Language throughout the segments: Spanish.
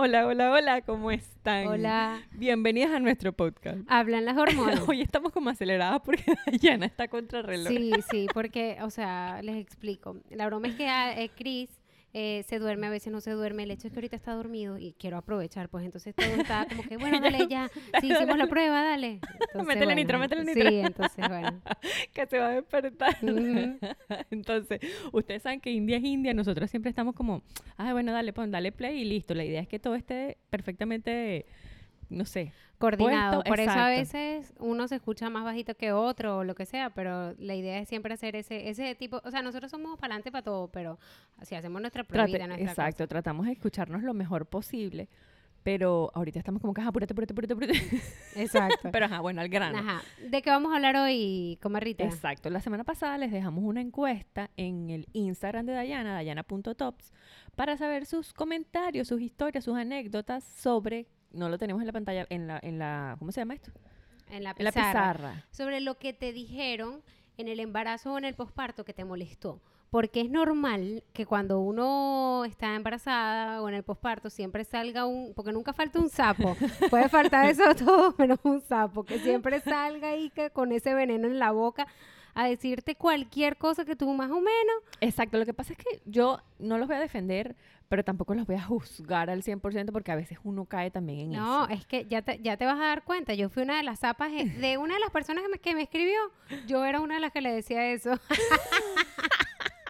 Hola, hola, hola, ¿cómo están? Hola. Bienvenidas a nuestro podcast. Hablan las hormonas. Hoy estamos como aceleradas porque Dayana está contra el reloj. Sí, sí, porque, o sea, les explico. La broma es que ah, eh, Chris eh, se duerme, a veces no se duerme. El hecho es que ahorita está dormido y quiero aprovechar, pues entonces todo está como que, bueno, dale ya. Sí, hicimos la prueba, dale. Entonces, Métele nitro, métele nitro. Sí, entonces, bueno. que se va a despertar. Entonces, ustedes saben que India es India, nosotros siempre estamos como, ah, bueno, dale, pon, dale play y listo. La idea es que todo esté perfectamente, no sé, Coordinado. Puesto, Por eso a veces uno se escucha más bajito que otro o lo que sea, pero la idea es siempre hacer ese, ese tipo. O sea, nosotros somos para adelante para todo, pero si hacemos nuestra pruebita, nuestra exacto, cosa. tratamos de escucharnos lo mejor posible, pero ahorita estamos como que, ajá, apúrate, apúrate, apúrate, apúrate. Exacto. pero ajá, bueno, al grano. Ajá. ¿De qué vamos a hablar hoy, comarrita? Exacto. La semana pasada les dejamos una encuesta en el Instagram de Dayana, dayana.tops, para saber sus comentarios, sus historias, sus anécdotas sobre, no lo tenemos en la pantalla, en la, en la ¿cómo se llama esto? En la En la pizarra. pizarra. sobre lo que te dijeron en el embarazo o en el posparto que te molestó. Porque es normal que cuando uno está embarazada o en el posparto siempre salga un, porque nunca falta un sapo, puede faltar eso todo menos un sapo, que siempre salga ahí que con ese veneno en la boca a decirte cualquier cosa que tú más o menos. Exacto. Lo que pasa es que yo no los voy a defender, pero tampoco los voy a juzgar al 100% porque a veces uno cae también en No, eso. es que ya te, ya te vas a dar cuenta. Yo fui una de las zapas de una de las personas que me, que me escribió. Yo era una de las que le decía eso.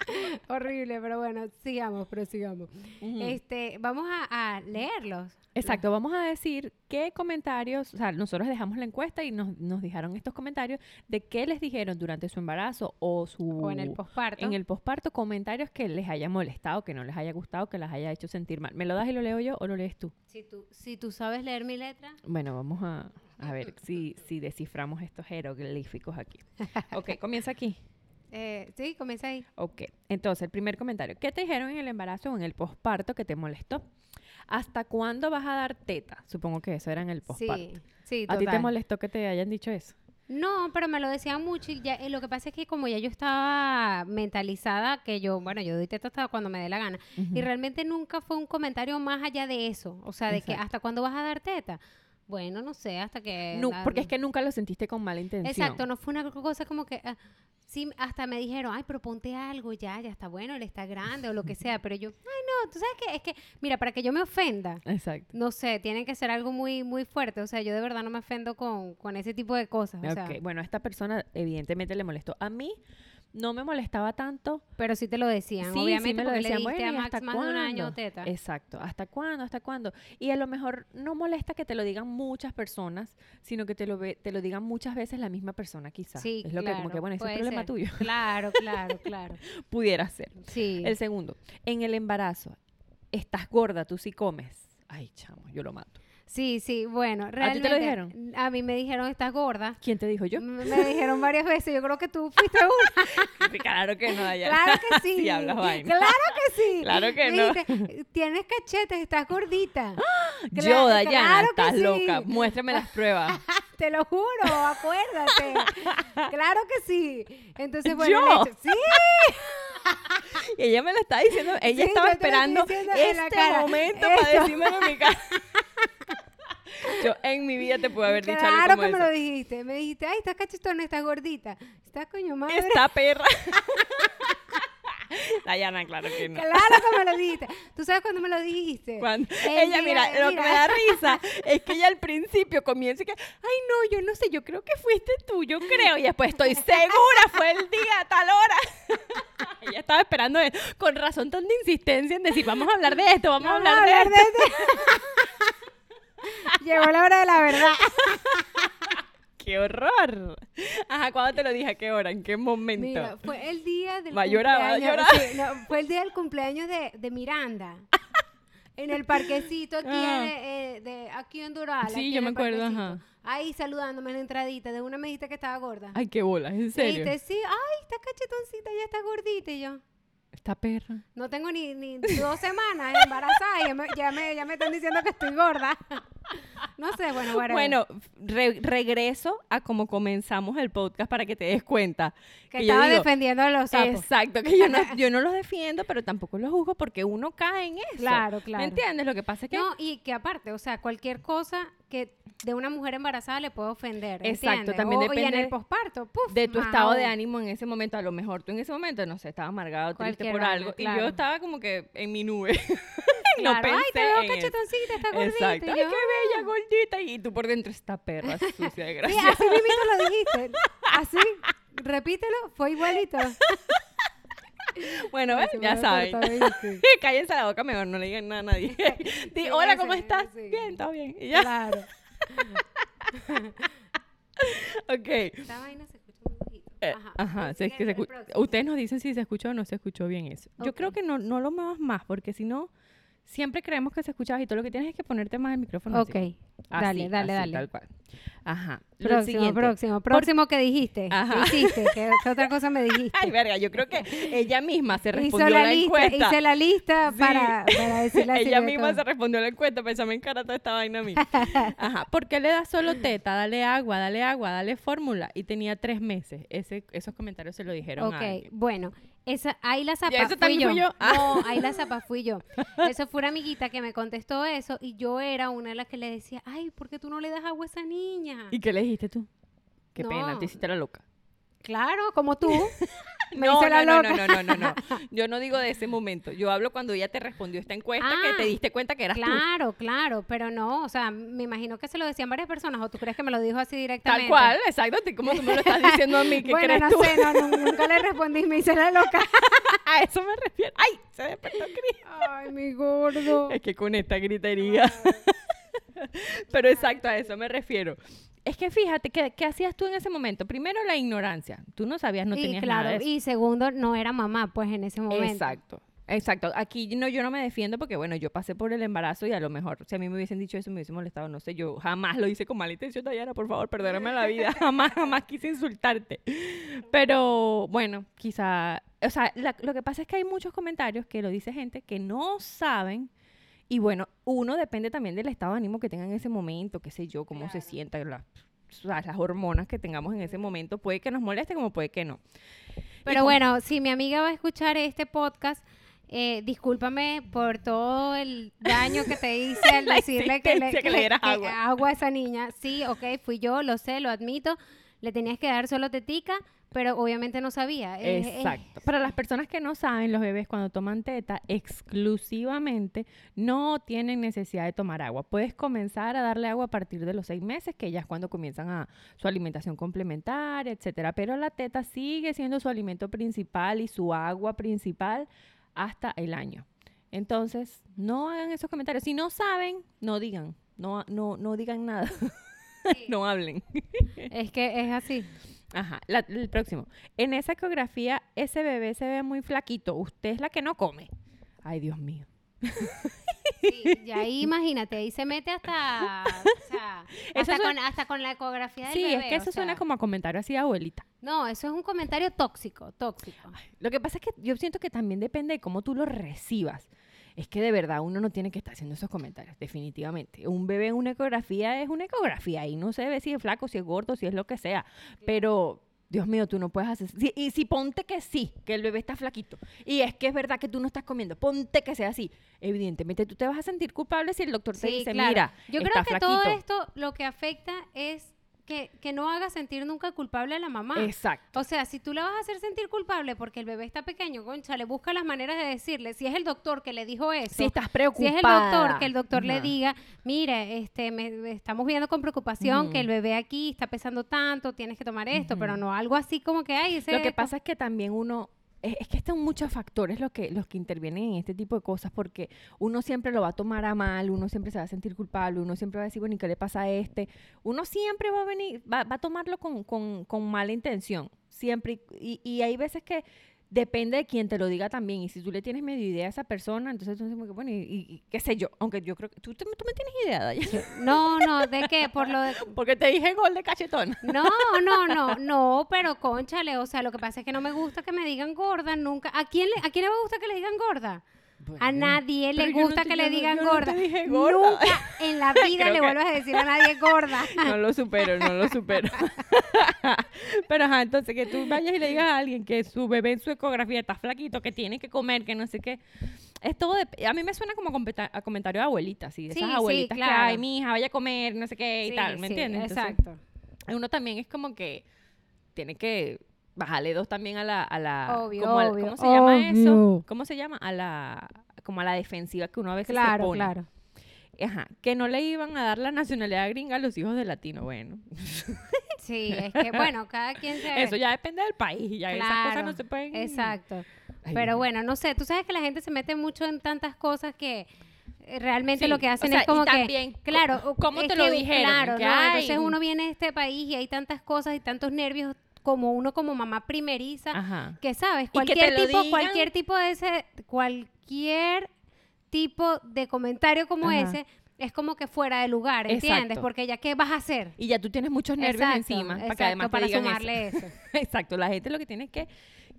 Horrible, pero bueno, sigamos, prosigamos. Este, vamos a, a leerlos. Exacto, vamos a decir qué comentarios, o sea, nosotros dejamos la encuesta y nos, nos dijeron estos comentarios de qué les dijeron durante su embarazo o su O en el posparto. en el posparto, comentarios que les haya molestado, que no les haya gustado, que las haya hecho sentir mal. ¿Me lo das y lo leo yo o lo lees tú? si, tú, si tú sabes leer mi letra. Bueno, vamos a, a ver si, si desciframos estos jeroglíficos aquí. Ok, comienza aquí. Eh, sí, comienza ahí. Ok, entonces el primer comentario. ¿Qué te dijeron en el embarazo o en el posparto que te molestó? ¿Hasta cuándo vas a dar teta? Supongo que eso era en el posparto. Sí, sí, ¿A ti te molestó que te hayan dicho eso? No, pero me lo decían mucho y ya, eh, lo que pasa es que como ya yo estaba mentalizada que yo, bueno, yo doy teta hasta cuando me dé la gana. Y realmente nunca fue un comentario más allá de eso. O sea, de que hasta cuándo vas a dar teta. Bueno, no sé, hasta que... No, la- porque es que nunca lo sentiste con mala intención. Exacto, no fue una cosa como que... ah, sí, hasta me dijeron, ay, pero ponte algo ya, ya está bueno, él está grande o lo que sea. Pero yo, ay, no, tú sabes que es que, mira, para que yo me ofenda, Exacto. no sé, tiene que ser algo muy, muy fuerte. O sea, yo de verdad no me ofendo con, con ese tipo de cosas. O sea, Ok, bueno, a esta persona evidentemente le molestó. A mí no me molestaba tanto. pero sí te lo decían, Sí, sí obviamente, me lo porque decían. le diste Bueno, ¿y a Max hasta más de un año cuándo? teta. Exacto. ¿Hasta cuándo? ¿Hasta cuándo? Y a lo mejor no molesta que te lo digan muchas personas, sino que te lo, ve- te lo digan muchas veces la misma persona quizás. Sí, es lo que como que, claro, bueno, ese es puede problema ser. tuyo. Claro, claro, claro. Pudiera ser. Sí. El segundo, en el embarazo, estás gorda, tú sí comes. Ay, chamo, yo lo mato. Sí, sí, bueno, ti realmente. te lo dijeron? A mí me dijeron, estás gorda. ¿Quién te dijo yo? Me dijeron varias veces, yo creo que tú fuiste una. claro que no, Dayana. Claro que sí. Sí, hablas vaina. Claro que sí. Claro que Me no. dijiste, Tienes cachetes, estás gordita. Yo, Dayana, claro estás sí. loca. Muéstrame las pruebas. Te lo juro, acuérdate. claro que sí. Entonces, bueno, ¿Yo? hecho- sí. Y ella me lo está diciendo, ella Sí, estaba esperando diciendo este momento para Eso. decírmelo en mi cara. Yo en mi vida te pude haber dicho algo Claro que me lo dijiste. Me dijiste, ay, estás cachetona, estás gordita. Estás coño madre. Esta perra. Dayana, claro que no. Claro que me lo dijiste. ¿Tú sabes cuándo me lo dijiste? Cuando ella, mira, lo que me da risa es que ella al principio comienza y que, ay, no, yo no sé, yo creo que fuiste tú, yo creo. Y después estoy segura, fue el día, a tal hora. ella estaba esperando, con razón, tanta insistencia en decir, vamos a hablar de esto, vamos, a hablar de esto. esto. Llegó la hora de la verdad. ¡Qué horror! Ajá, ¿cuándo te lo dije? ¿A qué hora? ¿En qué momento? Mira, fue el día del Va a llorar, va a cumpleaños. llorar. sí, no, fue el día del cumpleaños de, de Miranda. En el parquecito aquí, Ah. en, eh, de, aquí en Doral. Sí, yo me acuerdo, ajá. Ahí saludándome en la entradita. De una me dijiste que estaba gorda. Ay, qué bola, ¿en serio? dijiste, sí, ay, está cachetoncita, ya está gordita. Y yo, Esta perra. no tengo ni, ni dos semanas embarazada y ya me, ya, me, ya me están diciendo que estoy gorda. No sé, bueno, whatever. Bueno, re- regreso a como comenzamos el podcast para que te des cuenta. que estaba digo, defendiendo a los sapos. Exacto, que yo no, yo no los defiendo, pero tampoco los juzgo porque uno cae en eso. Claro, claro. ¿Me entiendes? Lo que pasa es que... No, y que aparte, o sea, cualquier cosa que de una mujer embarazada le puede ofender. Exacto, ¿entiendes? también O- Y en depende el posparto, puf, de tu estado de ánimo en ese momento, a lo mejor tú en ese momento, no sé, estaba amargado, triste por vaina, algo, y claro. yo estaba como que en mi nube. Claro, no pensé Ay, te veo cachetoncita, está gordita. Exacto. y Ay, qué bella, gordita. Y tú por dentro, esta perra sucia, Sí, desgraciada. así mismito lo dijiste. Así, repítelo, fue igualito. Bueno, ya saben. Cállense la boca mejor, no le digan nada a nadie. Di, Sí, hola, ¿cómo estás? sí. Bien, todo bien. Y ya, Claro. ok. Esta vaina se escucha muy bajito. Eh, Ajá. Ajá, Sigue sí, es que se ustedes nos dicen si se escuchó o no se escuchó bien eso. Yo creo que no, no lo muevas más, porque si no, siempre creemos que se escucha bajito. Lo que tienes es que ponerte más el micrófono. Ok, así. Así, dale, dale, así, dale. Tal cual. Ajá. Lo Próximo, siguiente. próximo, próximo que dijiste. Ajá. ¿Qué hiciste? ¿Qué, qué otra cosa me dijiste? Ay, verga, yo creo que ella misma se Hizo respondió la, la, lista, encuesta. hice la lista Sí. para, para decirle Ella misma se respondió la encuesta, pensame en cara toda esta vaina a mí. Ajá, ¿por qué le das solo teta? Dale agua, dale agua, dale fórmula. Y tenía tres meses. Ese, esos comentarios se lo dijeron a Ok, alguien. bueno, esa, ahí la zapa eso fui también yo. fui yo. Ah. No, ahí la zapa fui yo. Eso fue una amiguita que me contestó eso y yo era una de las que le decía, ay, ¿por qué tú no le das agua a esa niña? ¿Y qué le dijiste tú? Qué pena, te hiciste la loca. Claro, como tú. Me no, hice la no, loca. no, no, no, no, no. Yo no digo de ese momento. Yo hablo cuando ella te respondió esta encuesta que Ah, te diste cuenta que eras tú. Claro, claro, pero no, o sea, me imagino que se lo decían varias personas o tú crees que me lo dijo así directamente. Tal cual, exacto. Como tú me lo estás diciendo a mí, ¿qué bueno, crees no tú? sé, no, no, nunca le respondí, me hice la loca. A eso me refiero. ¡Ay! Se despertó Cris. Ay, mi gordo. Es que con esta gritería. Pero exacto, a eso me refiero. Es que fíjate, ¿qué, qué hacías tú en ese momento? Primero, la ignorancia. Tú no sabías, no y tenías claro, nada de eso. y segundo, no era mamá, pues en ese momento. Exacto. Exacto. Aquí no, yo no me defiendo porque, bueno, yo pasé por el embarazo y a lo mejor, si a mí me hubiesen dicho eso, me hubiese molestado. No sé, yo jamás lo hice con mala intención, Dayana, por favor, perdóname la vida. jamás, jamás quise insultarte. Pero, bueno, quizá... O sea, la- lo que pasa es que hay muchos comentarios que lo dice gente que no saben y, bueno, uno depende también del estado de ánimo que tenga en ese momento, qué sé yo, cómo se sienta, la- las hormonas que tengamos en ese momento. Puede que nos moleste como puede que no. Pero bueno, si mi amiga va a escuchar este podcast, eh, discúlpame por todo el daño que te hice al decirle que le, que le dieras agua. a esa niña. Sí, ok, fui yo, lo sé, lo admito. Le tenías que dar solo tetica, pero obviamente no sabía. Exacto. Para las personas que no saben, los bebés cuando toman teta exclusivamente no tienen necesidad de tomar agua. Puedes comenzar a darle agua a partir de los seis meses, que ya es cuando comienzan a su alimentación complementaria, etcétera. Pero la teta sigue siendo su alimento principal y su agua principal hasta el año. Entonces, no hagan esos comentarios. Si no saben, no digan. No, no, no digan nada. no hablen. es que es así. Ajá, la- el próximo. En esa ecografía, ese bebé se ve muy flaquito. Usted es la que no come. Ay, Dios mío. Sí, y ahí imagínate, ahí se mete hasta, o sea, hasta, suena- con, hasta con la ecografía del Sí, bebé. es que eso suena sea, como a comentario así de abuelita. No, eso es un comentario tóxico, tóxico. Lo que pasa es que yo siento que también depende de cómo tú lo recibas. Es que de verdad uno no tiene que estar haciendo esos comentarios, definitivamente. Un bebé en una ecografía es una ecografía y no se ve si es flaco, si es gordo, si es lo que sea. Pero, Dios mío, tú no puedes hacer... sí, y si ponte que sí, que el bebé está flaquito, y es que es verdad que tú no estás comiendo, ponte que sea así. Evidentemente tú te vas a sentir culpable si el doctor te Sí, dice, claro. mira, Yo está creo que flaquito. todo esto lo que afecta es que, que no haga sentir nunca culpable a la mamá. Exacto. O sea, si tú le vas a hacer sentir culpable porque el bebé está pequeño, concha, le busca las maneras de decirle. Si es el doctor que le dijo eso, Si estás si preocupada. es el doctor, que el doctor le diga, mire, este, me, me estamos viendo con preocupación que el bebé aquí está pesando tanto, tienes que tomar esto, pero no algo así como que hay. Ese Lo que pasa es que también uno, es, es que están muchos factores los que, los que intervienen en este tipo de cosas, porque uno siempre lo va a tomar a mal, uno siempre se va a sentir culpable, uno siempre va a decir, bueno, ¿y qué le pasa a este? Uno siempre va a venir, va, va a tomarlo con, con, con mala intención, siempre. Y, y hay veces que depende de quien te lo diga también. Y si tú le tienes medio idea a esa persona, entonces tú dices, bueno, y, y- qué sé yo, aunque yo creo que tú, tú, tú me tienes idea, Daya? No, no, ¿de qué? Por lo de... porque te dije gol de cachetón. No, no, no, no, pero conchale, o sea, lo que pasa es que no me gusta que me digan gorda nunca. ¿A quién le, a quién le va a gustar que le digan gorda? A nadie le no gusta te- que le digan no gorda. dije gorda. Nunca en la vida le que- vuelvas a decir a nadie gorda. No lo supero, no lo supero. Pero ajá, entonces que tú vayas y le digas a alguien que su bebé en su ecografía está flaquito, que tiene que comer, que no sé qué. Es todo de- a mí me suena como a comentario de abuelitas, ¿sí? De esas sí, abuelitas que, claro. ay, mi hija, vaya a comer, no sé qué y Sí, tal, ¿me entiendes? Entonces, Exacto. uno también es como que tiene que bajarle dos también a la, a la Obvio, como al- obvio, ¿cómo se llama eso? ¿Cómo se llama? A la como a la defensiva que uno a veces se Claro, pone. claro. Ajá, que no le iban a dar la nacionalidad gringa a los hijos de latino, bueno. Sí, es que, bueno, cada quien se... Eso ya depende del país, ya esas cosas no se pueden Exacto. Ay, Pero bueno, no sé, tú sabes que la gente se mete mucho en tantas cosas que eh, realmente Sí, lo que o hacen sea, es como y también, que claro ¿cómo te lo que, dijeron? claro ¿no? entonces uno viene a este país y hay tantas cosas y tantos nervios como uno como mamá primeriza Ajá. que sabes que te cualquier tipo digan. cualquier tipo de ese cualquier tipo de comentario como Ajá. ese es como que fuera de lugar ¿entiendes? Exacto. porque ya qué vas a hacer Y ya tú tienes muchos nervios Exacto, encima para que además te para digan eso. sumarle eso. Exacto, la gente lo que tiene es que,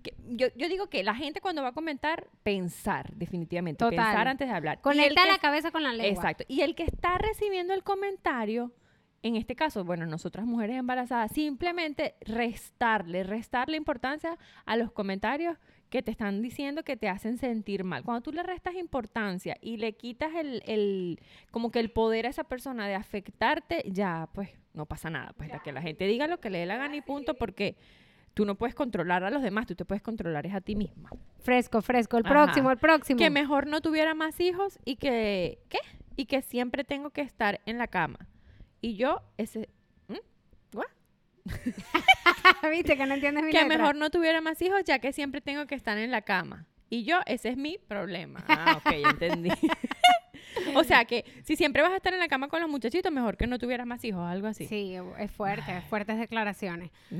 que- yo, yo digo que la gente cuando va a comentar, pensar definitivamente, Total. pensar antes de hablar. Conecta que- la cabeza con la lengua Exacto. Y el que está recibiendo el comentario, en este caso, bueno, nosotras mujeres embarazadas, simplemente restarle, restarle importancia a los comentarios que te están diciendo que te hacen sentir mal. Cuando tú le restas importancia y le quitas el, el como que el poder a esa persona de afectarte, ya, pues, no pasa nada. Pues, la que la gente diga lo que le dé la gana y punto, porque tú no puedes controlar a los demás, tú te puedes controlar es a ti misma fresco fresco el Ajá. próximo el próximo que mejor no tuviera más hijos y que ¿qué? y que siempre tengo que estar en la cama y yo ese ¿Mm? ¿What? viste que no entiendes mi que letra. mejor no tuviera más hijos ya que siempre tengo que estar en la cama. Y yo ese es mi problema. Ah ok ya entendí. O sea que si siempre vas a estar en la cama con los muchachitos mejor que no tuvieras más hijos algo así. Sí, es fuerte, es fuertes declaraciones.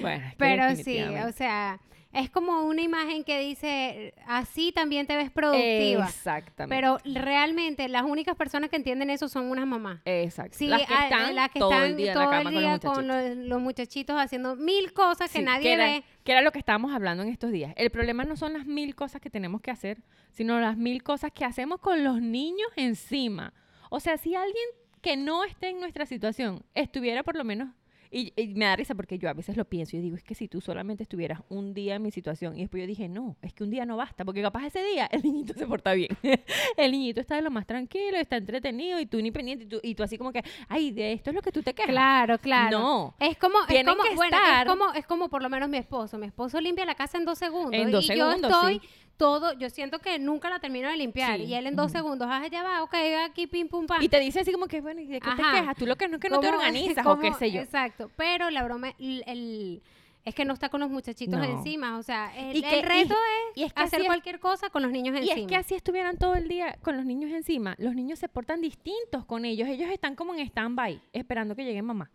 bueno es que Pero sí, o sea, es como una imagen que dice, así también te ves productiva. exactamente Pero realmente las únicas personas que entienden eso son unas mamás. exacto Sí, las que a- están las que todo están el día todo en la el cama día con los con muchachitos los, los muchachitos haciendo mil cosas que Sí, nadie era, ve. que era lo que estábamos hablando en estos días. El problema no son las mil cosas que tenemos que hacer, sino las mil cosas que hacemos con los niños encima. O sea, si alguien que no esté en nuestra situación estuviera por lo menos... Y, y me da risa porque yo a veces lo pienso y digo, es que si tú solamente estuvieras un día en mi situación y después yo dije, no, es que un día no basta, porque capaz ese día el niñito se porta bien. el niñito está de lo más tranquilo, está entretenido y tú ni pendiente y tú, y tú así como que, ay, de esto es lo que tú te quejas. Claro, claro. No. Es como, es como, que bueno, estar- es como, es como por lo menos mi esposo. Mi esposo limpia la casa en dos segundos. En dos y segundos, yo estoy sí. Todo, yo siento que nunca la termino de limpiar. Sí, Y él en dos segundos, ah, ya va, ok, aquí, pim, pum, pam. Y te dice así como que, bueno, ¿y de qué te Ajá. quejas? Tú lo que no es que no te ¿Cómo- organizas o qué sé yo. Exacto. Pero la broma, el, el- es que no está con los muchachitos No. encima. O sea, el, Y que- el reto y es, es que hacer es- cualquier cosa con los niños Y encima. es que así estuvieran todo el día con los niños encima. Los niños se portan distintos con ellos. Ellos están como en stand-by, esperando que llegue mamá.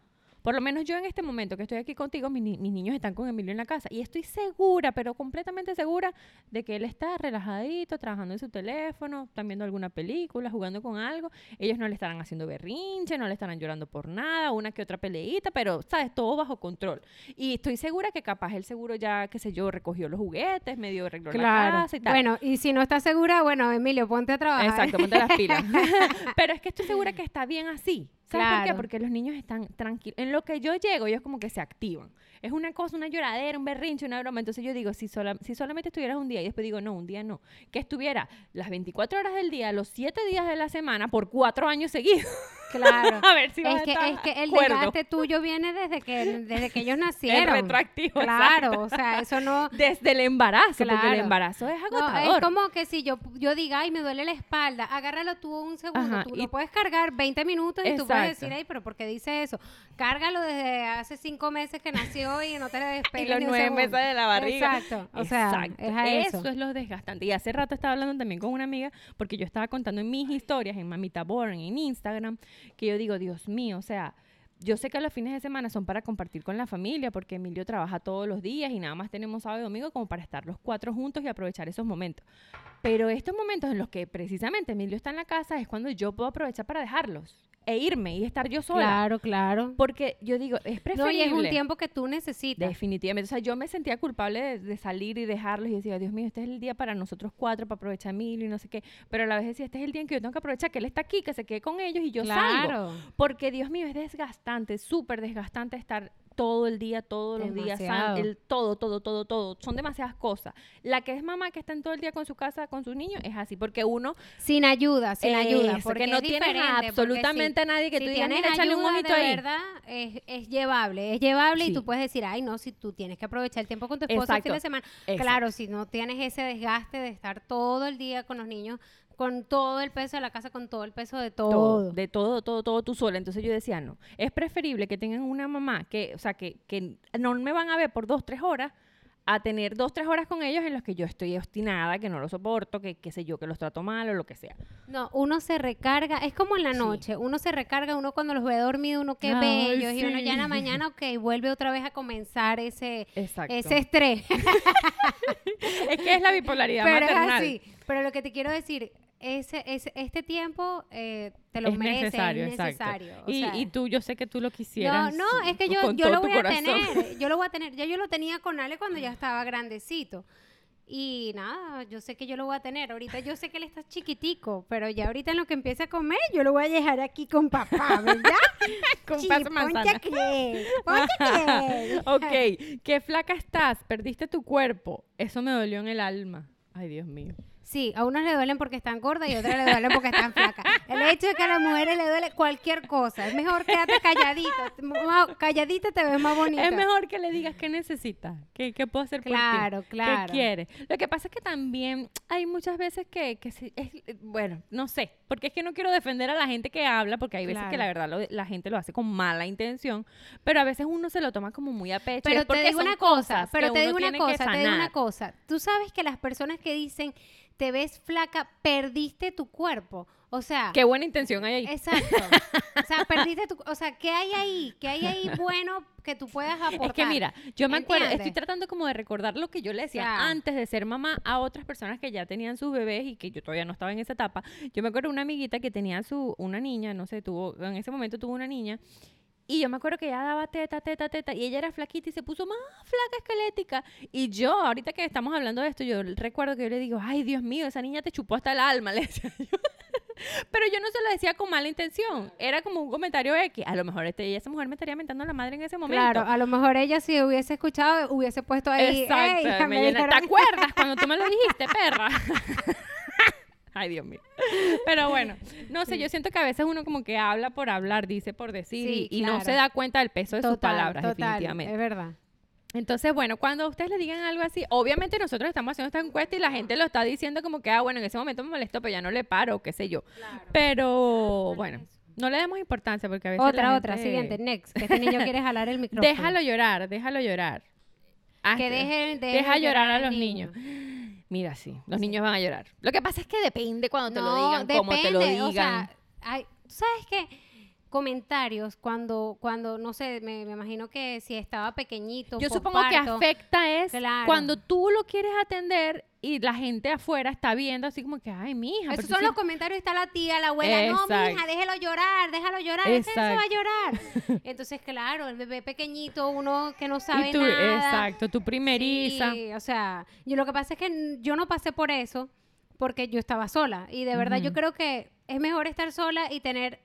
Por lo menos yo en este momento que estoy aquí contigo, mis, ni- mis niños están con Emilio en la casa. Y estoy segura, pero completamente segura, de que él está relajadito, trabajando en su teléfono, están viendo alguna película, jugando con algo. Ellos no le estarán haciendo berrinche, no le estarán llorando por nada, una que otra peleita, pero, ¿sabes? Todo bajo control. Y estoy segura que capaz él seguro ya, qué sé yo, recogió los juguetes, medio arregló la Claro. casa y tal. Bueno, y si no estás segura, bueno, Emilio, ponte a trabajar. Exacto, ponte las pilas. Pero es que estoy segura que está bien así. ¿Sabes por qué? Porque los niños están tranquilos. En lo que yo llego, ellos como que se activan. Es una cosa, una lloradera, un berrinche, una broma. Entonces yo digo, si, sola- si solamente estuvieras un día, y después digo, no, un día no. Que estuviera las 24 horas del día, los 7 días de la semana, por 4 años seguidos. Claro. A ver si es que, es que el cuerdo. desgaste tuyo viene desde que, desde que ellos El nacieron. retroactivo, Claro, exacto. o sea, eso no... Desde el embarazo, porque el Claro. embarazo es No, agotador. es como que si yo, yo diga, ay, me duele la espalda, agárralo tú un segundo, Ajá, tú y- lo puedes cargar 20 minutos y tú puedes Exacto. decir, ay, pero ¿por qué dice eso? Cárgalo desde hace cinco meses que nació y no te le y despegues los ni un nueve meses de la barriga. Exacto, o sea, Exacto. es a eso. es lo desgastante. Y hace rato estaba hablando también con una amiga, porque yo estaba contando en mis historias, en Mamita Born, en Instagram, que yo digo, Dios mío, o sea, yo sé que los fines de semana son para compartir con la familia, porque Emilio trabaja todos los días y nada más tenemos sábado y domingo como para estar los cuatro juntos y aprovechar esos momentos. Pero estos momentos en los que precisamente Emilio está en la casa es cuando yo puedo aprovechar para dejarlos. E irme y estar yo sola. Claro, claro. Porque yo digo, es No, preferible. y es un tiempo que tú necesitas. Definitivamente. O sea, yo me sentía culpable de, de salir y dejarlos y decía, Dios mío, este es el día para nosotros cuatro, para aprovechar a Emilio y no sé qué. Pero a la vez decía, este es el día en que yo tengo que aprovechar que él está aquí, que se quede con ellos y yo salgo. claro. Porque, Dios mío, es desgastante, súper desgastante estar todo el día, todos los días, el, todo, todo, todo, todo. Son demasiadas cosas. La que es mamá que está en todo el día con su casa, con sus niños, es así. Porque uno, Sin ayuda, sin ayuda. Porque que no porque absolutamente a nadie que si tú digas, tienes mira, échale un ojito de ahí. verdad, es, es llevable. Es llevable y tú puedes decir, ay, no, si tú tienes que aprovechar el tiempo con tu esposa el fin de semana. exacto. Claro, si no tienes ese desgaste de estar todo el día con los niños, con todo el peso de la casa, con todo el peso de todo. todo, de todo, todo, todo tú sola. Entonces yo decía, no, es preferible que tengan una mamá que, o sea, que, que no me van a ver por dos, tres horas, a tener dos, tres horas con ellos en los que yo estoy obstinada, que no lo soporto, que qué sé yo, que los trato mal o lo que sea. No, uno se recarga, es como en la Sí. noche, uno se recarga, uno cuando los ve dormido, uno qué Ay, bellos, y uno ya en la sí. mañana, ok, vuelve otra vez a comenzar ese, Exacto. ese estrés. es que es la bipolaridad pero maternal. es así. Pero lo que te quiero decir, ese, ese, este tiempo eh, te lo es mereces, necesario, es exacto. necesario. o y, sea, y tú, yo sé que tú lo quisieras. no, no, es que yo, yo lo voy a corazón. tener, yo lo voy a tener, ya yo lo tenía con Ale cuando ya estaba grandecito. Y nada, yo sé que yo lo voy a tener. Ahorita yo sé que él está chiquitico, pero ya ahorita en lo que empiece a comer, yo lo voy a dejar aquí con papá, ¿verdad? Con Sí, paso manzana. ponte ok, qué flaca estás, perdiste tu cuerpo. Eso me dolió en el alma. Ay, Dios mío. Sí, a unas le duelen porque están gordas y a otras le duelen porque están flacas. El hecho de que a las mujeres le duele cualquier cosa. Es mejor quédate calladita. Ma- Calladita te ves más bonita. Es mejor que le digas qué necesitas, qué, qué puedo hacer por ti. Claro, claro. ¿Qué quieres? Lo que pasa es que también hay muchas veces que, es, bueno, no sé, porque es que no quiero defender a la gente que habla, porque hay veces que Claro. la verdad lo- la gente lo hace con mala intención, pero a veces uno se lo toma como muy a pecho. Pero es te digo una cosa, pero te digo una cosa, te digo una cosa. Tú sabes que las personas que dicen te ves flaca, perdiste tu cuerpo. O sea, Qué buena intención hay ahí. exacto. o sea, perdiste tu, o sea, ¿qué hay ahí? ¿Qué hay ahí bueno que tú puedas aportar? Es que mira, yo me acuerdo, ¿Entiendes? estoy tratando como de recordar lo que yo le decía Claro. antes de ser mamá a otras personas que ya tenían sus bebés y que yo todavía no estaba en esa etapa. Yo me acuerdo de una amiguita que tenía su una niña, no sé, tuvo en ese momento tuvo una niña y yo me acuerdo que ella daba teta, teta, teta y ella era flaquita y se puso más flaca esquelética y yo ahorita que estamos hablando de esto, yo recuerdo que yo le digo, "Ay, Dios mío, esa niña te chupó hasta el alma", le decía yo. Pero yo no se lo decía con mala intención. Era como un comentario X. A lo mejor este, esa mujer me estaría mentando a la madre en ese momento. Claro, a lo mejor ella si hubiese escuchado, hubiese puesto ahí. Exacto. "Ey, me ¿Te dijeron-". acuerdas cuando tú me lo dijiste, perra? Ay, Dios mío. Pero bueno, no sé, yo siento que a veces uno como que habla por hablar, dice por decir Sí, y, y no se da cuenta del peso de sus palabras, total, definitivamente. Es verdad. Entonces, bueno, cuando ustedes le digan algo así, obviamente nosotros estamos haciendo esta encuesta y la gente lo está diciendo como que, ah, bueno, en ese momento me molestó, pero ya no le paro, qué sé yo. Pero, bueno, no le demos importancia porque a veces. Otra, otra, siguiente, next. Que este niño quiere jalar el micrófono. Déjalo llorar, déjalo llorar. Hazte- Que deje, deje Deja llorar a los niño. niños. Mira, sí, los niños van a llorar. Lo que pasa es que depende cuando te lo digan, cómo te lo digan. O sea, hay- ¿tú ¿sabes qué? Comentarios cuando, cuando, no sé, me, me imagino que si estaba pequeñito. Yo supongo que afecta es Claro. cuando tú lo quieres atender y la gente afuera está viendo así como que, ay, mija. Esos son sí- los comentarios, está la tía, la abuela, no, Exacto. mija, déjelo llorar, déjalo llorar, ese no se va a llorar. Entonces, claro, el bebé pequeñito, uno que no sabe tú, nada. exacto, tu primeriza. Sí, o sea, yo lo que pasa es que yo no pasé por eso porque yo estaba sola y de verdad yo creo que es mejor estar sola y tener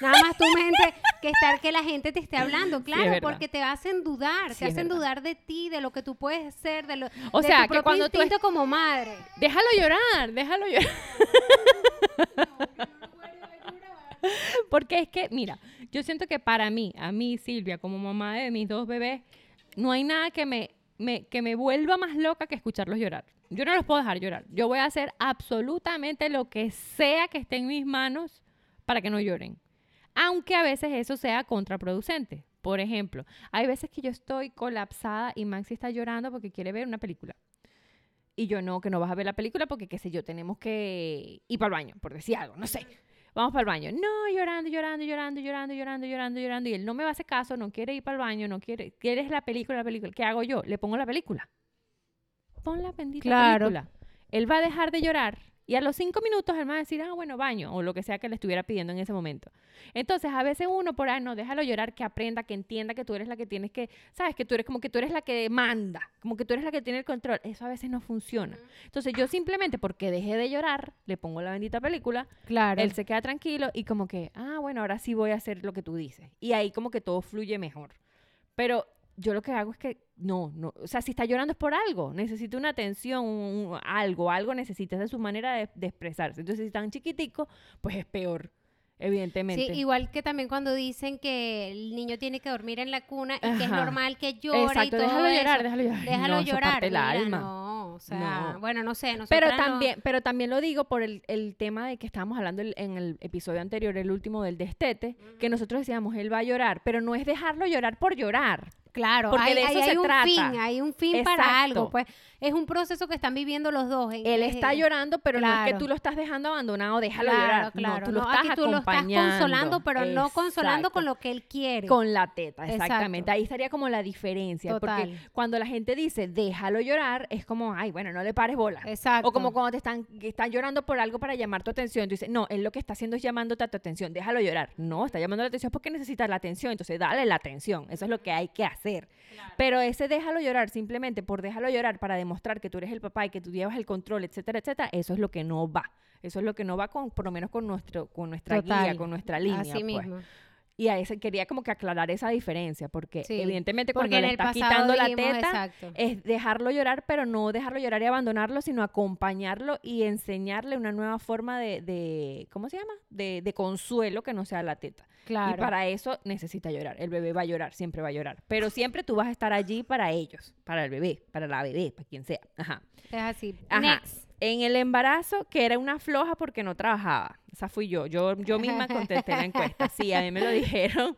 nada más tu mente que estar que la gente te esté hablando, claro, porque te hacen dudar, Sí, te hacen verdad. dudar de ti, de lo que tú puedes ser, de lo O de sea, tu que cuando tú instinto como madre. Déjalo llorar, déjalo llorar. Porque es que, mira, yo siento que para mí, a mí, Silvia, como mamá de mis dos bebés, no hay nada que me, que me vuelva más loca que escucharlos llorar. Yo no los puedo dejar llorar. Yo voy a hacer absolutamente lo que sea que esté en mis manos para que no lloren. Aunque a veces eso sea contraproducente. Por ejemplo, hay veces que yo estoy colapsada y Maxi está llorando porque quiere ver una película. Y yo no, que no vas a ver la película porque, qué sé yo, tenemos que ir para el baño, por decir algo, no sé. Vamos para el baño. No, llorando, llorando, llorando, llorando, llorando, llorando, llorando. Y él no me va a hacer caso, no quiere ir para el baño, no quiere. ¿Quieres la película, la película? ¿Qué hago yo? Le pongo la película. Pon la bendita Claro. película. Él va a dejar de llorar Y a los cinco minutos va a decir, ah, bueno, baño, o lo que sea que le estuviera pidiendo en ese momento. Entonces, a veces uno por ahí, no, déjalo llorar, que aprenda, que entienda que tú eres la que tienes que, sabes, que tú eres como que tú eres la que manda, como que tú eres la que tiene el control. Eso a veces no funciona. Entonces, yo simplemente porque dejé de llorar, le pongo la bendita película, Claro. él se queda tranquilo y como que, ah, bueno, ahora sí voy a hacer lo que tú dices. Y ahí como que todo fluye mejor. Pero yo lo que hago es que, no, no, o sea, si está llorando es por algo, necesita una atención, un- algo, algo necesita, es su manera de, de expresarse. Entonces, si están chiquitico, pues es peor, evidentemente. Sí, igual que también cuando dicen que el niño tiene que dormir en la cuna y que es normal que llore y Exacto, todo déjalo eso. llorar, déjalo llorar. Déjalo No, llorar. el mira, alma. No, o sea, No. bueno, no sé, Pero no- también, pero también lo digo por el, el tema de que estábamos hablando en el episodio anterior, el último del destete, que nosotros decíamos, él va a llorar, pero no es dejarlo llorar por llorar. Claro, Porque hay, de eso hay- se hay un trata. fin, hay un fin para algo, pues es un proceso que están viviendo los dos. en- Él eh, está llorando, pero no es que tú lo estás dejando abandonado, déjalo claro, llorar. Claro, no, tú lo no, estás aquí tú lo estás consolando, pero no consolando con lo que él quiere. Con la teta, Exacto. exactamente. Ahí estaría como la diferencia. Porque cuando la gente dice, déjalo llorar, es como, ay, bueno, no le pares bola. Exacto. O como cuando te están, que están llorando por algo para llamar tu atención. Tú dices, no, él lo que está haciendo es llamándote a tu atención, déjalo llorar. No, está llamando la atención porque necesitas la atención. Entonces, dale la atención. Eso es lo que hay que hacer. Pero ese déjalo llorar, simplemente por déjalo llorar para demostrar que tú eres el papá y que tú llevas el control, etcétera, etcétera, eso es lo que no va. Eso es lo que no va con, por lo menos con nuestro, con nuestra guía, Total. con nuestra línea. Así pues. mismo. Y a ese quería como que aclarar esa diferencia, porque Sí, evidentemente porque cuando le estás quitando la dijimos, teta, exacto. es dejarlo llorar, pero no dejarlo llorar y abandonarlo, sino acompañarlo y enseñarle una nueva forma de, de ¿cómo se llama? De, de consuelo que no sea la teta. Claro. Y para eso necesita llorar. El bebé va a llorar, siempre va a llorar. Pero siempre tú vas a estar allí para ellos, para el bebé, para la bebé, para quien sea. Ajá. Es así. Ajá. Next. En el embarazo, que era una floja porque no trabajaba. Esa fui yo. Yo, yo misma contesté la encuesta. Sí, a mí me lo dijeron.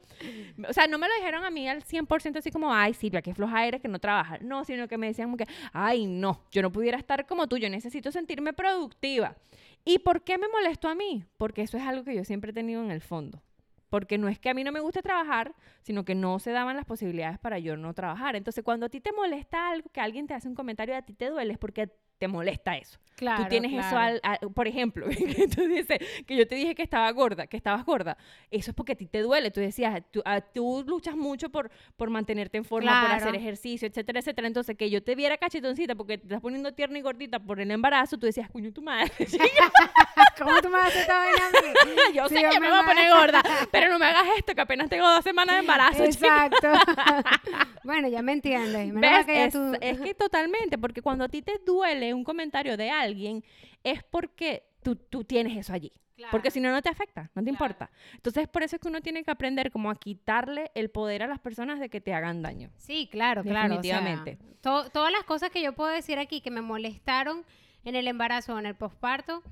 O sea, no me lo dijeron a mí al 100% así como, ay, Silvia, qué floja eres que no trabajas. No, sino que me decían como que, ay, no, yo no pudiera estar como tú, yo necesito sentirme productiva. ¿Y por qué me molestó a mí? Porque eso es algo que yo siempre he tenido en el fondo. Porque no es que a mí no me guste trabajar, sino que no se daban las posibilidades para yo no trabajar. Entonces, cuando a ti te molesta algo, que alguien te hace un comentario y a ti te duele, es porque te molesta eso. Claro, tú tienes eso al, al- por ejemplo, que tú dices que yo te dije que estaba gorda, que estabas gorda. Eso es porque a ti te duele. Tú decías, tú, ah, tú luchas mucho por, por mantenerte en forma, por Claro. hacer ejercicio, etcétera, etcétera. Entonces, que yo te viera cachetoncita porque te estás poniendo tierna y gordita por el embarazo, tú decías, cuño, tu madre. ¿Cómo tú me vas a hacer yo Sí, sé que yo me me voy a poner gorda, pero no me hagas esto, que apenas tengo dos semanas de embarazo. Exacto. bueno, ya me entiendes. Que ya Es, tú- es que totalmente, porque cuando a ti te duele un comentario de alguien, es porque tú, tú tienes eso allí. Porque Claro. si no, no te afecta, no te Claro. importa. Entonces, por eso es que uno tiene que aprender como a quitarle el poder a las personas de que te hagan daño. Sí, claro, claro. o sea, Definitivamente. to- todas las cosas que yo puedo decir aquí que me molestaron en el embarazo o en el posparto,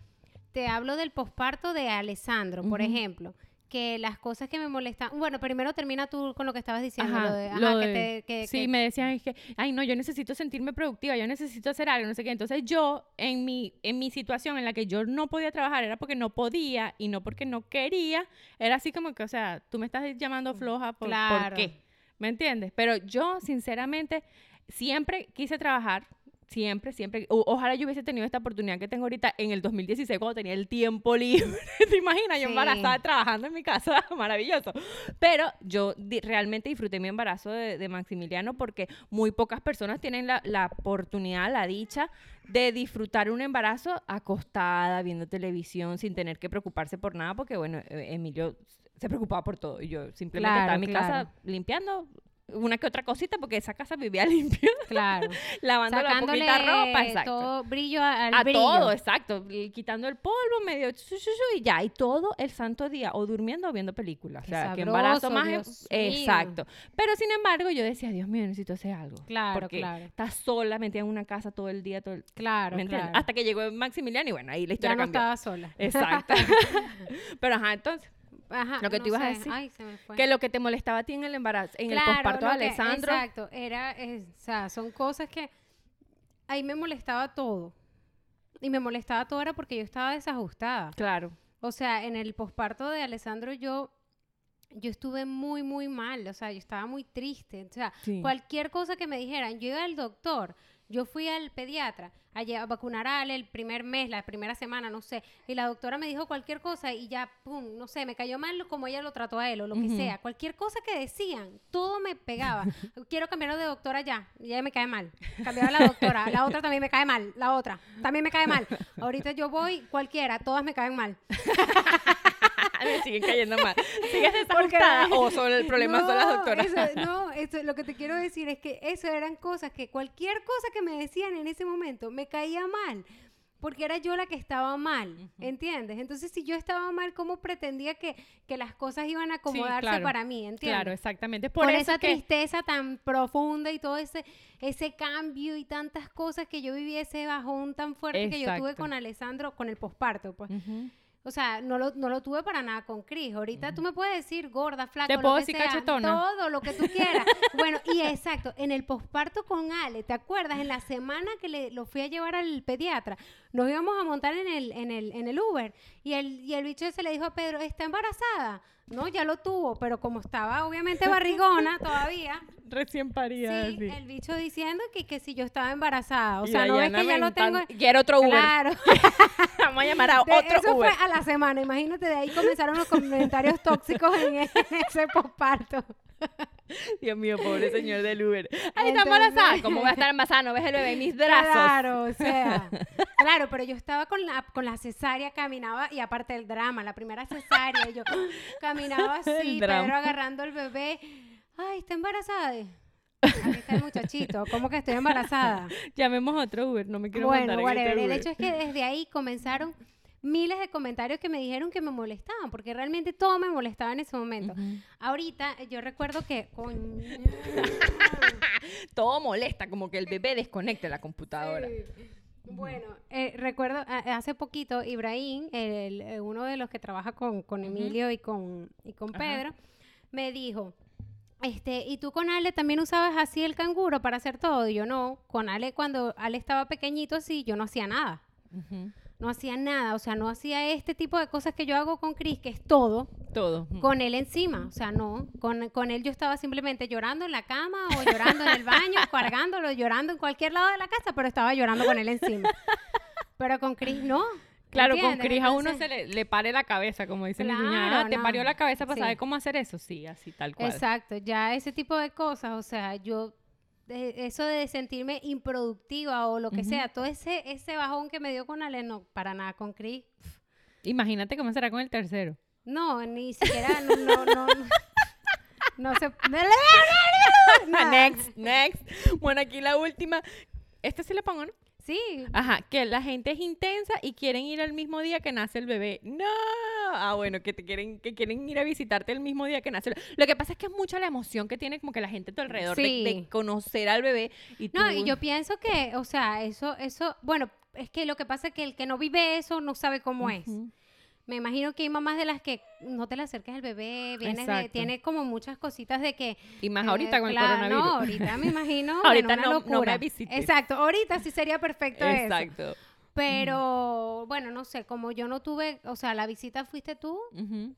te hablo del posparto de Alessandro, por ejemplo. Que las cosas que me molestan. Bueno, primero termina tú con lo que estabas diciendo. Ajá, lo de, ajá, lo que de- te- que- sí, que- me decían es que, ay, no, yo necesito sentirme productiva, yo necesito hacer algo, no sé qué. Entonces yo, en mi, en mi situación en la que yo no podía trabajar, era porque no podía y no porque no quería, era así como que, o sea, tú me estás llamando floja, ¿por, ¿por qué? ¿Me entiendes? Pero yo, sinceramente, siempre quise trabajar. Siempre, siempre. O- ojalá yo hubiese tenido esta oportunidad que tengo ahorita en el 2016 cuando tenía el tiempo libre. ¿Te imaginas? Yo Sí. embarazada trabajando en mi casa. Maravilloso. Pero yo di- realmente disfruté mi embarazo de, de Maximiliano porque muy pocas personas tienen la, la oportunidad, la dicha de disfrutar un embarazo acostada, viendo televisión, sin tener que preocuparse por nada, porque bueno, Emilio se preocupaba por todo y yo simplemente Claro, estaba en mi claro. casa limpiando una que otra cosita porque esa casa vivía limpia, Claro. lavando la poquita ropa, exacto todo brillo a- al a brillo. todo, exacto. y Quitando el polvo, medio chu, chu, chu, y ya. Y todo el santo día, o durmiendo o viendo películas. Qué o sea, que embarazo más. Dios em- mío. Exacto. Pero sin embargo, yo decía, Dios mío, necesito hacer algo. Claro, porque claro. Estás sola, metida en una casa todo el día, todo el... Claro, ¿me entiendes? claro. Hasta que llegó Maximiliano y bueno, ahí la historia ya no cambió. estaba sola. Exacto. Pero ajá, entonces, Ajá, Lo que no tú ibas a decir. Ay, se me fue. que lo que te molestaba a ti en el embarazo, en el posparto de Alessandro. Exacto, era, es- o sea, son cosas que ahí me molestaba todo. Y me molestaba todo era porque yo estaba desajustada. Claro. O sea, en el posparto de Alessandro yo yo estuve muy muy mal, o sea, yo estaba muy triste, o sea, Sí. cualquier cosa que me dijeran, yo iba al doctor Yo fui al pediatra a, a vacunar a Ale el primer mes, la primera semana, no sé, y la doctora me dijo cualquier cosa y ya, pum, no sé, me cayó mal como ella lo trató a él o lo que sea. Cualquier cosa que decían, todo me pegaba. Quiero cambiarlo de doctora ya, ya me cae mal. Cambiar a la doctora, la otra también me cae mal, la otra también me cae mal. Ahorita yo voy, cualquiera, todas me caen mal. Siguen cayendo mal. ¿Sigues Porque- desajustada o solo el problema son las No, doctoras? eso- no, eso, lo que te quiero decir es que eso eran cosas que cualquier cosa que me decían en ese momento me caía mal. Porque era yo la que estaba mal, ¿entiendes? Entonces, si yo estaba mal, ¿cómo pretendía que, que las cosas iban a acomodarse claro, para mí? ¿Entiendes? Claro, exactamente. Por Con eso esa que tristeza tan profunda y todo ese, ese cambio y tantas cosas que yo viví, ese bajón tan fuerte que yo tuve con Alessandro, con el posparto, pues. O sea, no lo, no lo tuve para nada con Cris. Ahorita tú me puedes decir gorda, flaca, Te lo puedo que decir sea, cachetona. todo lo que tú quieras. bueno, y exacto, en el posparto con Ale, ¿te acuerdas? En la semana que le, lo fui a llevar al pediatra, nos íbamos a montar en el, en el, en el Uber y el, y el bicho ese le dijo a Pedro, ¿está embarazada? No, ya lo tuvo, pero como estaba obviamente barrigona todavía, Recién parida. sí, sí. el bicho diciendo que, que si yo estaba embarazada. O Y sea, no es que ya lo tengo... Quiero otro Uber. Claro. Vamos a llamar a De- otro eso Uber. fue a la semana, imagínate, de ahí comenzaron los comentarios tóxicos en, en ese posparto. Dios mío, pobre señor del Uber. Ay, está embarazada. ¿Cómo voy a estar embarazada? ¿No ves el bebé en mis brazos? Claro, o sea, claro, pero yo estaba con la, con la cesárea, caminaba, y aparte el drama, la primera cesárea, yo caminaba así, El. Pedro agarrando el bebé, ay, ¿está embarazada? Aquí está el muchachito, ¿cómo que estoy embarazada? Llamemos a otro Uber. No me quiero Bueno, en este whatever. El Uber. hecho es que desde ahí comenzaron miles de comentarios que me dijeron que me molestaban, porque realmente todo me molestaba en ese momento. Ujú. Ahorita yo recuerdo que coño, Todo molesta, como que el bebé desconecte la computadora. Sí. Bueno, eh, recuerdo a- hace poquito Ibrahim, el- eh, uno de los que trabaja con, con Emilio y con, y con Ajá. Pedro, me dijo, este, ¿y tú con Ale también usabas así el canguro para hacer todo? Y yo no, con Ale cuando Ale estaba pequeñito sí, yo no hacía nada. Ujú. No hacía nada, o sea, no hacía este tipo de cosas que yo hago con Chris, que es todo, Todo. Con él encima. O sea, no, con, con él yo estaba simplemente llorando en la cama o llorando en el baño, cargándolo, llorando en cualquier lado de la casa, pero estaba llorando con él encima. Pero con Chris no. Claro, con. Cris a uno se le, le pare la cabeza, como dicen mis niñas. Claro, Ah, ¿te no. parió la cabeza para Sí. saber cómo hacer eso? Sí, así, tal cual. Exacto, ya ese tipo de cosas, o sea, yo, de- eso de sentirme improductiva o lo que sea, todo ese, ese bajón que me dio con Ale, no, para nada con Chris. Imagínate cómo será con el tercero. No, ni siquiera, no, no, no, no, no se... Next, next. Bueno, aquí la última. Este sí le pongo, ¿no? Sí, Ajá, que la gente es intensa y quieren ir al mismo día que nace el bebé. No. Ah, bueno, que te quieren que quieren ir a visitarte el mismo día que nace. el- Lo que pasa es que es mucha la emoción que tiene como que la gente a tu alrededor de- conocer al bebé y No, y yo pienso que, o sea, eso, eso, bueno, es que lo que pasa es que el que no vive eso no sabe cómo es. Me imagino que hay mamás de las que no te le acerques al bebé, viene de, Exacto. tiene como muchas cositas de que... Y más eh, ahorita con el claro, coronavirus. No, ahorita me imagino. Ahorita una no- no me locura. visites. Exacto, ahorita sí sería perfecto eso. Pero, bueno, no sé, como yo no tuve, o sea, la visita fuiste tú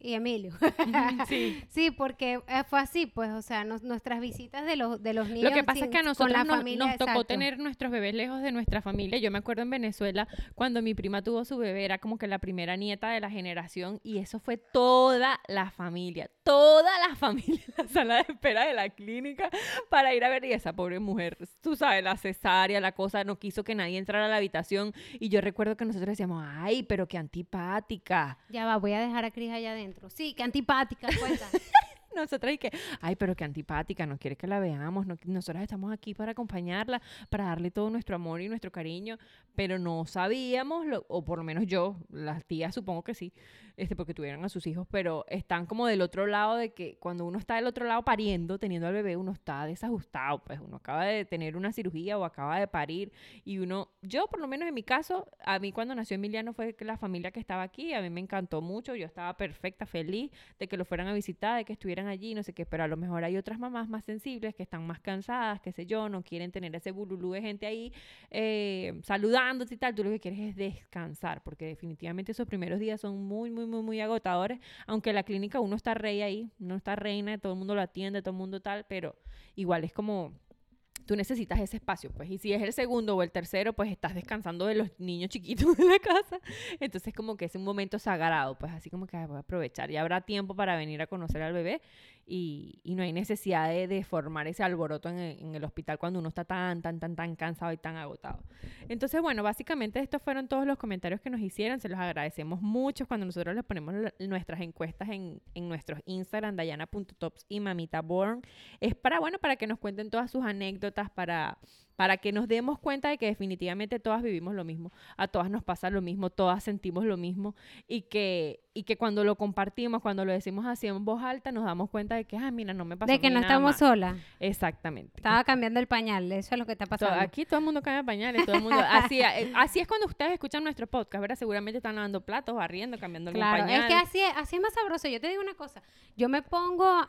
y Emilio. Sí. Sí, porque eh, fue así, pues, o sea, nos- nuestras visitas de los, de los niños. Lo que pasa es que a nosotros la nos, familia, nos tocó exacto. tener nuestros bebés lejos de nuestra familia. Yo me acuerdo en Venezuela cuando mi prima tuvo su bebé, era como que la primera nieta de la generación y eso fue toda la familia, toda la familia en la sala de espera de la clínica para ir a ver y esa pobre mujer, tú sabes, la cesárea, la cosa, no quiso que nadie entrara a la habitación y yo recuerdo que nosotros decíamos, ay, pero qué antipática. Ya va, voy a dejar a Cris allá adentro. Sí, qué antipática, cuenta. Nosotras y que, ay, pero qué antipática, no quiere que la veamos, no, nosotras estamos aquí para acompañarla, para darle todo nuestro amor y nuestro cariño, pero no sabíamos, lo- o por lo menos yo, las tías supongo que sí, este, porque tuvieron a sus hijos, pero están como del otro lado de que cuando uno está del otro lado pariendo, teniendo al bebé, uno está desajustado, pues uno acaba de tener una cirugía o acaba de parir y uno, yo por lo menos en mi caso, a mí cuando nació Emiliano fue la familia que estaba aquí, a mí me encantó mucho, yo estaba perfecta, feliz de que lo fueran a visitar, de que allí, no sé qué, pero a lo mejor hay otras mamás más sensibles que están más cansadas, qué sé yo, no quieren tener ese bululú de gente ahí eh, saludándote y tal, tú lo que quieres es descansar, porque definitivamente esos primeros días son muy, muy, muy, muy agotadores, aunque la clínica uno está rey ahí, uno está reina, todo el mundo lo atiende, todo el mundo tal, pero igual es como tú necesitas ese espacio, pues. Y si es el segundo o el tercero, pues estás descansando de los niños chiquitos de la casa. Entonces, como que es un momento sagrado, pues así como que "Ay, voy a aprovechar. Y habrá tiempo para venir a conocer al bebé y, y no hay necesidad de, de formar ese alboroto en el, en el hospital cuando uno está tan, tan, tan, tan cansado y tan agotado. Entonces, bueno, básicamente estos fueron todos los comentarios que nos hicieron. Se los agradecemos mucho cuando nosotros les ponemos nuestras encuestas en, en nuestros Instagram, dayana.tops y mamita born. Es para, bueno, para que nos cuenten todas sus anécdotas, para, para que nos demos cuenta de que definitivamente todas vivimos lo mismo, a todas nos pasa lo mismo, todas sentimos lo mismo y que, y que cuando lo compartimos, cuando lo decimos así en voz alta, nos damos cuenta de que, ah, mira, no me pasó a De que no nada estamos más". solas. Exactamente. Estaba cambiando el pañal, eso es lo que está pasando. Aquí todo el mundo cambia pañales, todo el mundo. Así, eh, así es cuando ustedes escuchan nuestro podcast, ¿verdad? Seguramente están lavando platos, barriendo, cambiando Claro, pañal. es que así es, así es más sabroso. Yo te digo una cosa, yo me pongo a,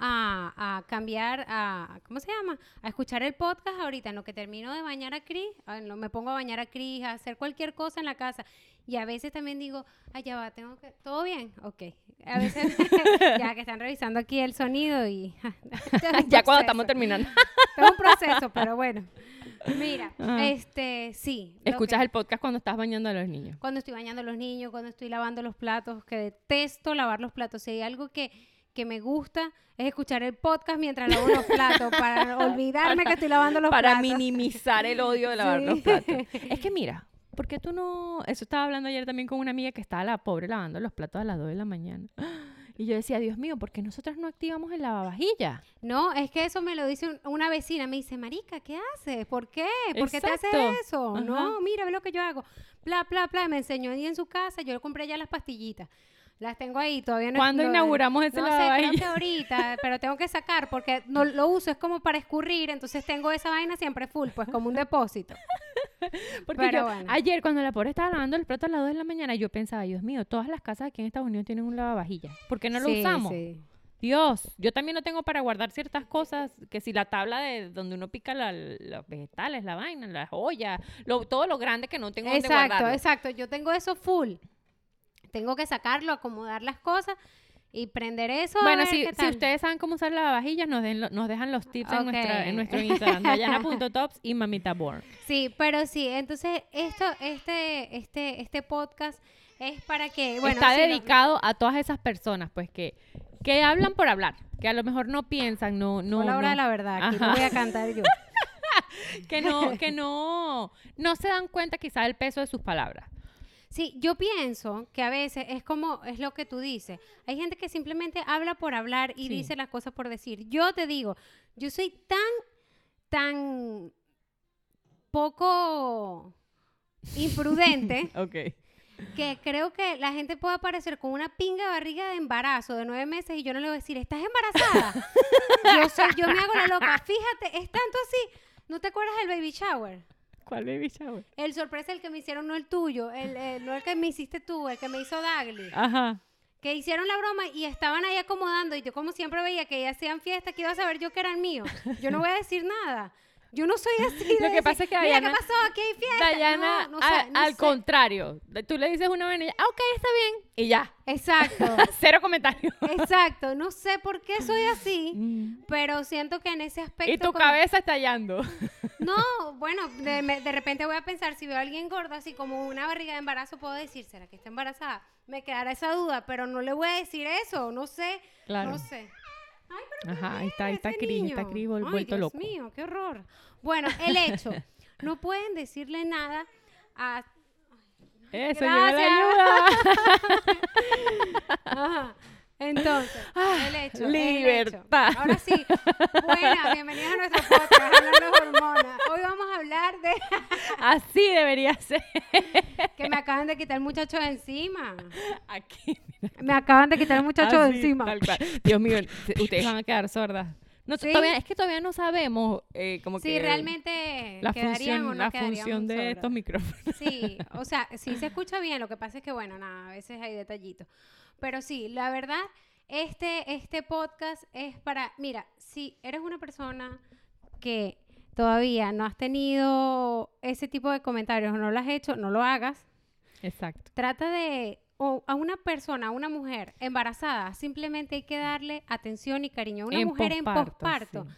a cambiar, a, ¿cómo se llama? A escuchar el podcast ahorita, en lo que termino de bañar a Cris, me pongo a bañar a Cris, a hacer cualquier cosa en la casa. Y a veces también digo, ay, ya va, tengo que, ¿todo bien? Ok. A veces, ya que están revisando aquí el sonido y... ya cuando estamos terminando. Es un proceso, pero bueno. Mira, Ajá. este, sí. Escuchas que- el podcast cuando estás bañando a los niños. cuando estoy bañando a los niños, cuando estoy lavando los platos, que detesto lavar los platos. Si hay algo que, que me gusta es escuchar el podcast mientras lavo los platos, para olvidarme que estoy lavando los para platos. minimizar el odio de lavar los platos. Es que mira, ¿por qué tú no...? Eso estaba hablando ayer también con una amiga que estaba la pobre lavando los platos a las 2 de la mañana. Y yo decía, Dios mío, ¿por qué nosotros no activamos el lavavajillas? No, es que eso me lo dice un- una vecina, me dice, Marica, ¿qué haces? ¿Por qué? ¿Por qué te haces eso? Ajá. No, mira, ve lo que yo hago. Bla, bla, bla, me enseñó ahí en su casa, yo le compré ya las pastillitas. Las tengo ahí, todavía no ¿Cuándo lo- inauguramos ese No sé, creo lavavajillas? que ahorita, pero tengo que sacar porque no lo uso, es como para escurrir, entonces tengo esa vaina siempre full, pues como un depósito. Porque Pero yo, bueno. ayer cuando la pobre estaba lavando los platos a las 2 de la mañana, yo pensaba, Dios mío, todas las casas aquí en Estados Unidos tienen un lavavajillas. ¿Por qué no lo Sí, usamos? sí. Dios, yo también lo tengo para guardar ciertas cosas, que si la tabla de donde uno pica la- los vegetales, la vaina, las ollas, lo- todo lo grande que no tengo donde Exacto, exacto. Yo tengo eso full. Tengo que sacarlo, acomodar las cosas y prender eso. Bueno, si, si ustedes saben cómo usar lavavajillas, nos, den lo- nos dejan los tips en, nuestra, en nuestro Instagram, dayana.tops y mamitaborn. Sí, pero sí, entonces esto, este, este, este podcast es para que, bueno, Está no- dedicado a todas esas personas, pues, que, que hablan por hablar, que a lo mejor no piensan, no, no, la hora no- de la verdad, aquí no voy a cantar yo. que no, que no, no se dan cuenta quizás del peso de sus palabras. Sí, yo pienso que a veces es como, es lo que tú dices. Hay gente que simplemente habla por hablar y Sí. dice las cosas por decir. Yo te digo, yo soy tan, tan poco imprudente Ok. que creo que la gente puede aparecer con una pinga barriga de embarazo de nueve meses y yo no le voy a decir, ¿estás embarazada? yo, soy, yo me hago la loca. Fíjate, es tanto así. ¿No te acuerdas del baby shower? ¿Cuál baby shower? El sorpresa, el que me hicieron, no el tuyo, el, el- no el que me hiciste tú, el que me hizo Dagly. Ajá. Que hicieron la broma y estaban ahí acomodando y yo como siempre veía que ellas hacían fiesta, que iba a saber yo que eran míos. Yo no voy a decir nada. Yo no soy así. de Lo que decir, pasa es que Dayana- ¿qué pasó? Aquí hay fiesta. Dayana, no, no a- sé, no al sé. contrario, tú le dices una ella, ah, ok, está bien, y ya, Exacto, cero comentarios. exacto. No sé por qué soy así, Mm. pero siento que en ese aspecto... y tu cabeza estallando. No, bueno, de, me- de repente voy a pensar, si veo a alguien gordo, así como una barriga de embarazo, puedo decir, ¿será que está embarazada? Me quedará esa duda, pero no le voy a decir eso, no sé, Claro. no sé. Ay, pero Ajá, ahí está, ahí está Cris, está. Cris Ay, vuelto Dios loco. mío, qué horror. Bueno, el hecho, no pueden decirle nada a... Eso, Gracias. ayuda. Ajá. Entonces, el hecho. el libertad. hecho. Ahora sí, buenas, bienvenidos a nuestro podcast, hablando de hormonas. Hoy vamos a hablar de Así debería ser. que me acaban de quitar el muchacho de encima. Aquí, mira. Me acaban de quitar el muchacho de encima. tal cual. Dios mío, ustedes van a quedar sordas. No, Sí. todavía, es que todavía no sabemos eh, como Sí, que realmente la quedarían o función, no la función de estos micrófonos. Sí, o sea, sí se escucha bien, lo que pasa es que, bueno, nada, a veces hay detallitos. Pero sí, la verdad, este, este podcast es para, mira, si eres una persona que todavía no has tenido ese tipo de comentarios o no lo has hecho, no lo hagas. Exacto. Trata de, o a una persona, a una mujer embarazada, simplemente hay que darle atención y cariño. A una En mujer en posparto, sí.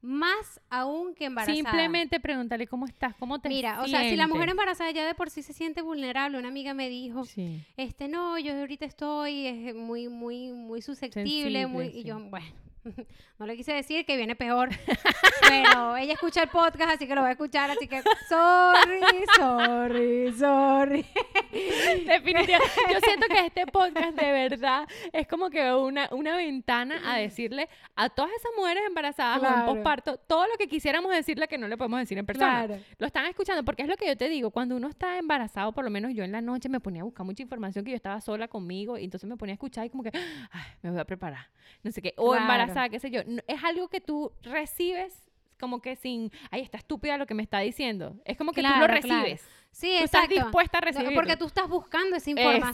más aún que embarazada. Simplemente pregúntale cómo estás, cómo te Mira, o sea, si la mujer embarazada ya de por sí se siente vulnerable, una amiga me dijo, Sí. este no, yo ahorita estoy es muy, muy, muy susceptible, muy, y yo, bueno, no le quise decir que viene peor, pero ella escucha el podcast, así que lo va a escuchar, así que sorry, sorry, sorry. Definitivamente. Yo siento que este podcast de verdad es como que una, una ventana a decirle a todas esas mujeres embarazadas o en Claro. posparto todo lo que quisiéramos decirle que no le podemos decir en persona. Claro. Lo están escuchando porque es lo que yo te digo. Cuando uno está embarazado, por lo menos yo en la noche me ponía a buscar mucha información que yo estaba sola conmigo y entonces me ponía a escuchar y como que, "Ay, me voy a preparar. No sé qué. O Claro. embarazada, qué sé yo. No- Es algo que tú recibes como que sin, ay, está estúpida lo que me está diciendo. Es como que tú lo Claro, claro. Sí, Tú estás exacto. dispuesta a No, recibirlo. Porque tú estás buscando esa información.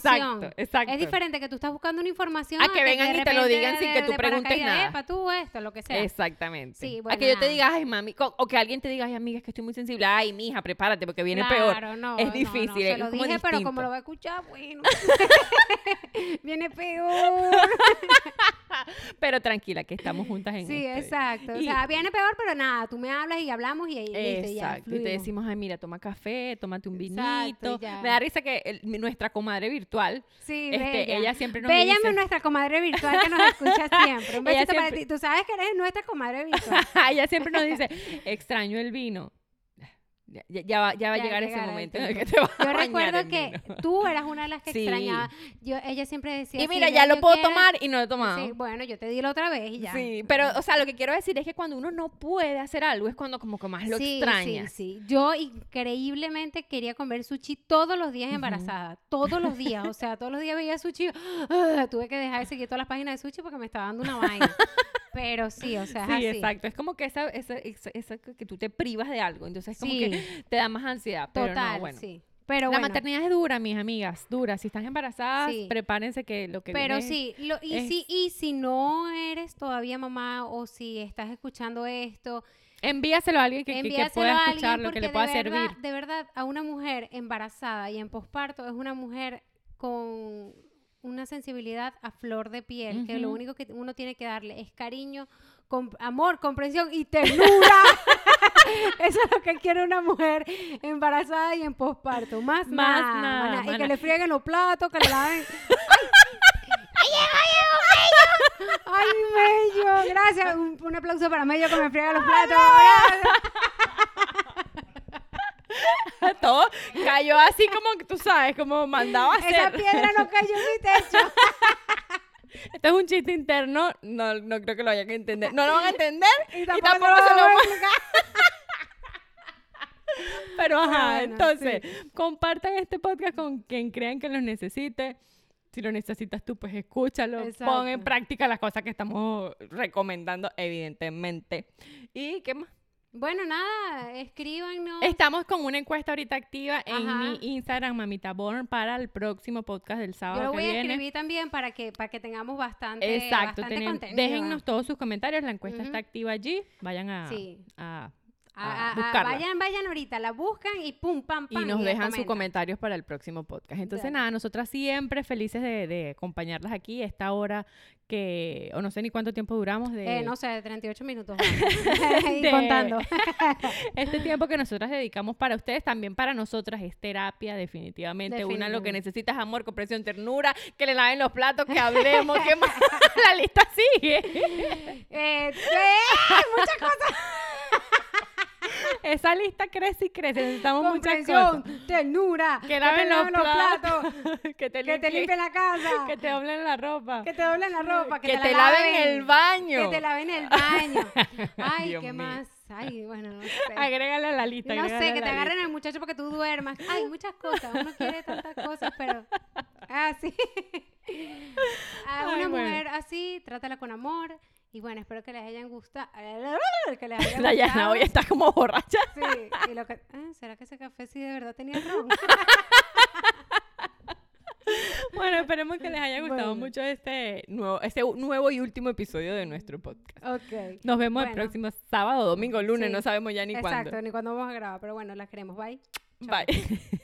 Exacto, exacto. Es diferente que tú estás buscando una información A que vengan de y te lo digan sin de- que tú preguntes nada. "Epa, tú esto, lo que sea. Exactamente. Sí, a que yo te diga, ay, mami, o que alguien te diga, ay, amiga, es que estoy muy sensible. Ay, mija, prepárate porque viene peor. Claro, no, Es no, no, difícil, se es lo dije, pero como distinto. lo va a escuchar, bueno. Viene peor. Pero tranquila, que estamos juntas en Sí, esto. exacto. O sea, viene peor, pero nada, tú me hablas y hablamos y ahí Exacto. Y te decimos, ay, mira, toma café, tómate un vinito. Me da risa que el- nuestra comadre virtual, Sí, este, Bella. ella siempre nos Bella dice... es nuestra comadre virtual que nos escucha siempre. Un besito para siempre- ti. Tú sabes que eres nuestra comadre virtual. ella siempre nos dice, extraño el vino. Ya, ya- ya va, ya va a Ya llegar ese momento en el que te vas a Yo recuerdo que tú eras una de las que Sí. extrañaba. Yo, ella siempre decía Y mira, "Ve, ya lo puedo quiero-". tomar y no lo he tomado. Sí, bueno, yo te di la otra vez y ya. Sí, pero, o sea, lo que quiero decir es que cuando uno no puede hacer algo es cuando como que más lo sí, extrañas. Sí, sí. Yo increíblemente quería comer sushi todos los días embarazada. Todos los días. O sea, todos los días veía sushi. ah, tuve que dejar de seguir todas las páginas de sushi porque me estaba dando una vaina. Pero sí, o sea, es Sí, así. exacto. Es como que esa, esa, esa- esa que tú te privas de algo. Entonces es como Sí. que te da más ansiedad. Pero Total, no, bueno. sí. Pero la bueno, maternidad es dura, mis amigas, dura. Si están embarazadas, Sí. prepárense que lo que Pero viene sí, lo- y, es- si, y si no eres todavía mamá o si estás escuchando esto, Envíaselo a alguien que, pueda a alguien escucharlo, que le de pueda verdad- servir. De verdad, a una mujer embarazada y en posparto es una mujer con una sensibilidad a flor de piel, que lo único que uno tiene que darle es cariño, com- amor, comprensión y ternura. Eso es lo que quiere una mujer embarazada y en posparto. Más, Más nada, nada, más nada. Y que le frieguen los platos, que le laven. ¡Ay, Mello! Gracias. Un, un aplauso para Mello que me friega los platos. Todo cayó así como que tú sabes, como mandaba a hacer. Esa piedra no cayó en mi techo. Esto es un chiste interno, no, no creo que lo vayan a entender. No lo van a entender Y y tampoco, tampoco, se lo van a explicar. Pero ajá, Bueno, entonces, compartan este podcast con quien crean que lo necesite. Si lo necesitas tú, pues escúchalo. Pon en Exacto. práctica las cosas que estamos recomendando, evidentemente. ¿Y qué más? Bueno, nada, escríbanos. Estamos con una encuesta ahorita activa en Ajá. mi Instagram, Mamita Born, para el próximo podcast del sábado Yo lo que voy a viene. escribir también para que, para que tengamos bastante, Exacto, bastante contenido. déjennos todos sus comentarios, la encuesta está activa allí, vayan a, Sí. a- A- a a- a- buscarla. vayan, vayan ahorita, la buscan y pum, pam, y pam. nos la dejan sus comentarios para el próximo podcast. Entonces, nada, nosotras siempre felices de, de acompañarlas aquí, esta hora que, o no sé ni cuánto tiempo duramos de Eh, no sé, 38 minutos. Y De- contando. este tiempo que nosotras dedicamos para ustedes, también para nosotras es terapia, definitivamente. Una lo que Definitivamente. necesita es amor, comprensión, ternura, que le laven los platos, que hablemos, que más. La lista sigue. Eh, eh, muchas cosas. Esa lista crece y crece. Necesitamos muchas Comprensión, cosas. ternura. Que laven los, platos, platos. que te que te limpien, la casa. que te doblen la ropa, que te doblen la ropa. Que, que te, te, la laven el baño. Que te laven el baño. Ay, Dios ¿qué mío. más? Ay, bueno, no sé. Agrégale a la lista. No sé, que te agarren lista. al muchacho para que tú duermas. Ay, muchas cosas. Uno quiere tantas cosas, pero. Así. A Ay, una bueno. mujer así, trátala con amor. Y bueno, espero que les hayan gustado. Que les haya Dayana gustado. hoy estás como borracha. Sí, y lo que. ah, ¿Será que ese café sí de verdad tenía ron? Bueno, esperemos que les haya gustado Bueno. mucho este nuevo, este nuevo y último episodio de nuestro podcast. ok. Nos vemos el próximo sábado, domingo, lunes, Sí. no sabemos ya ni Exacto, cuándo. ni cuándo vamos a grabar, pero bueno, las queremos. Bye. Bye.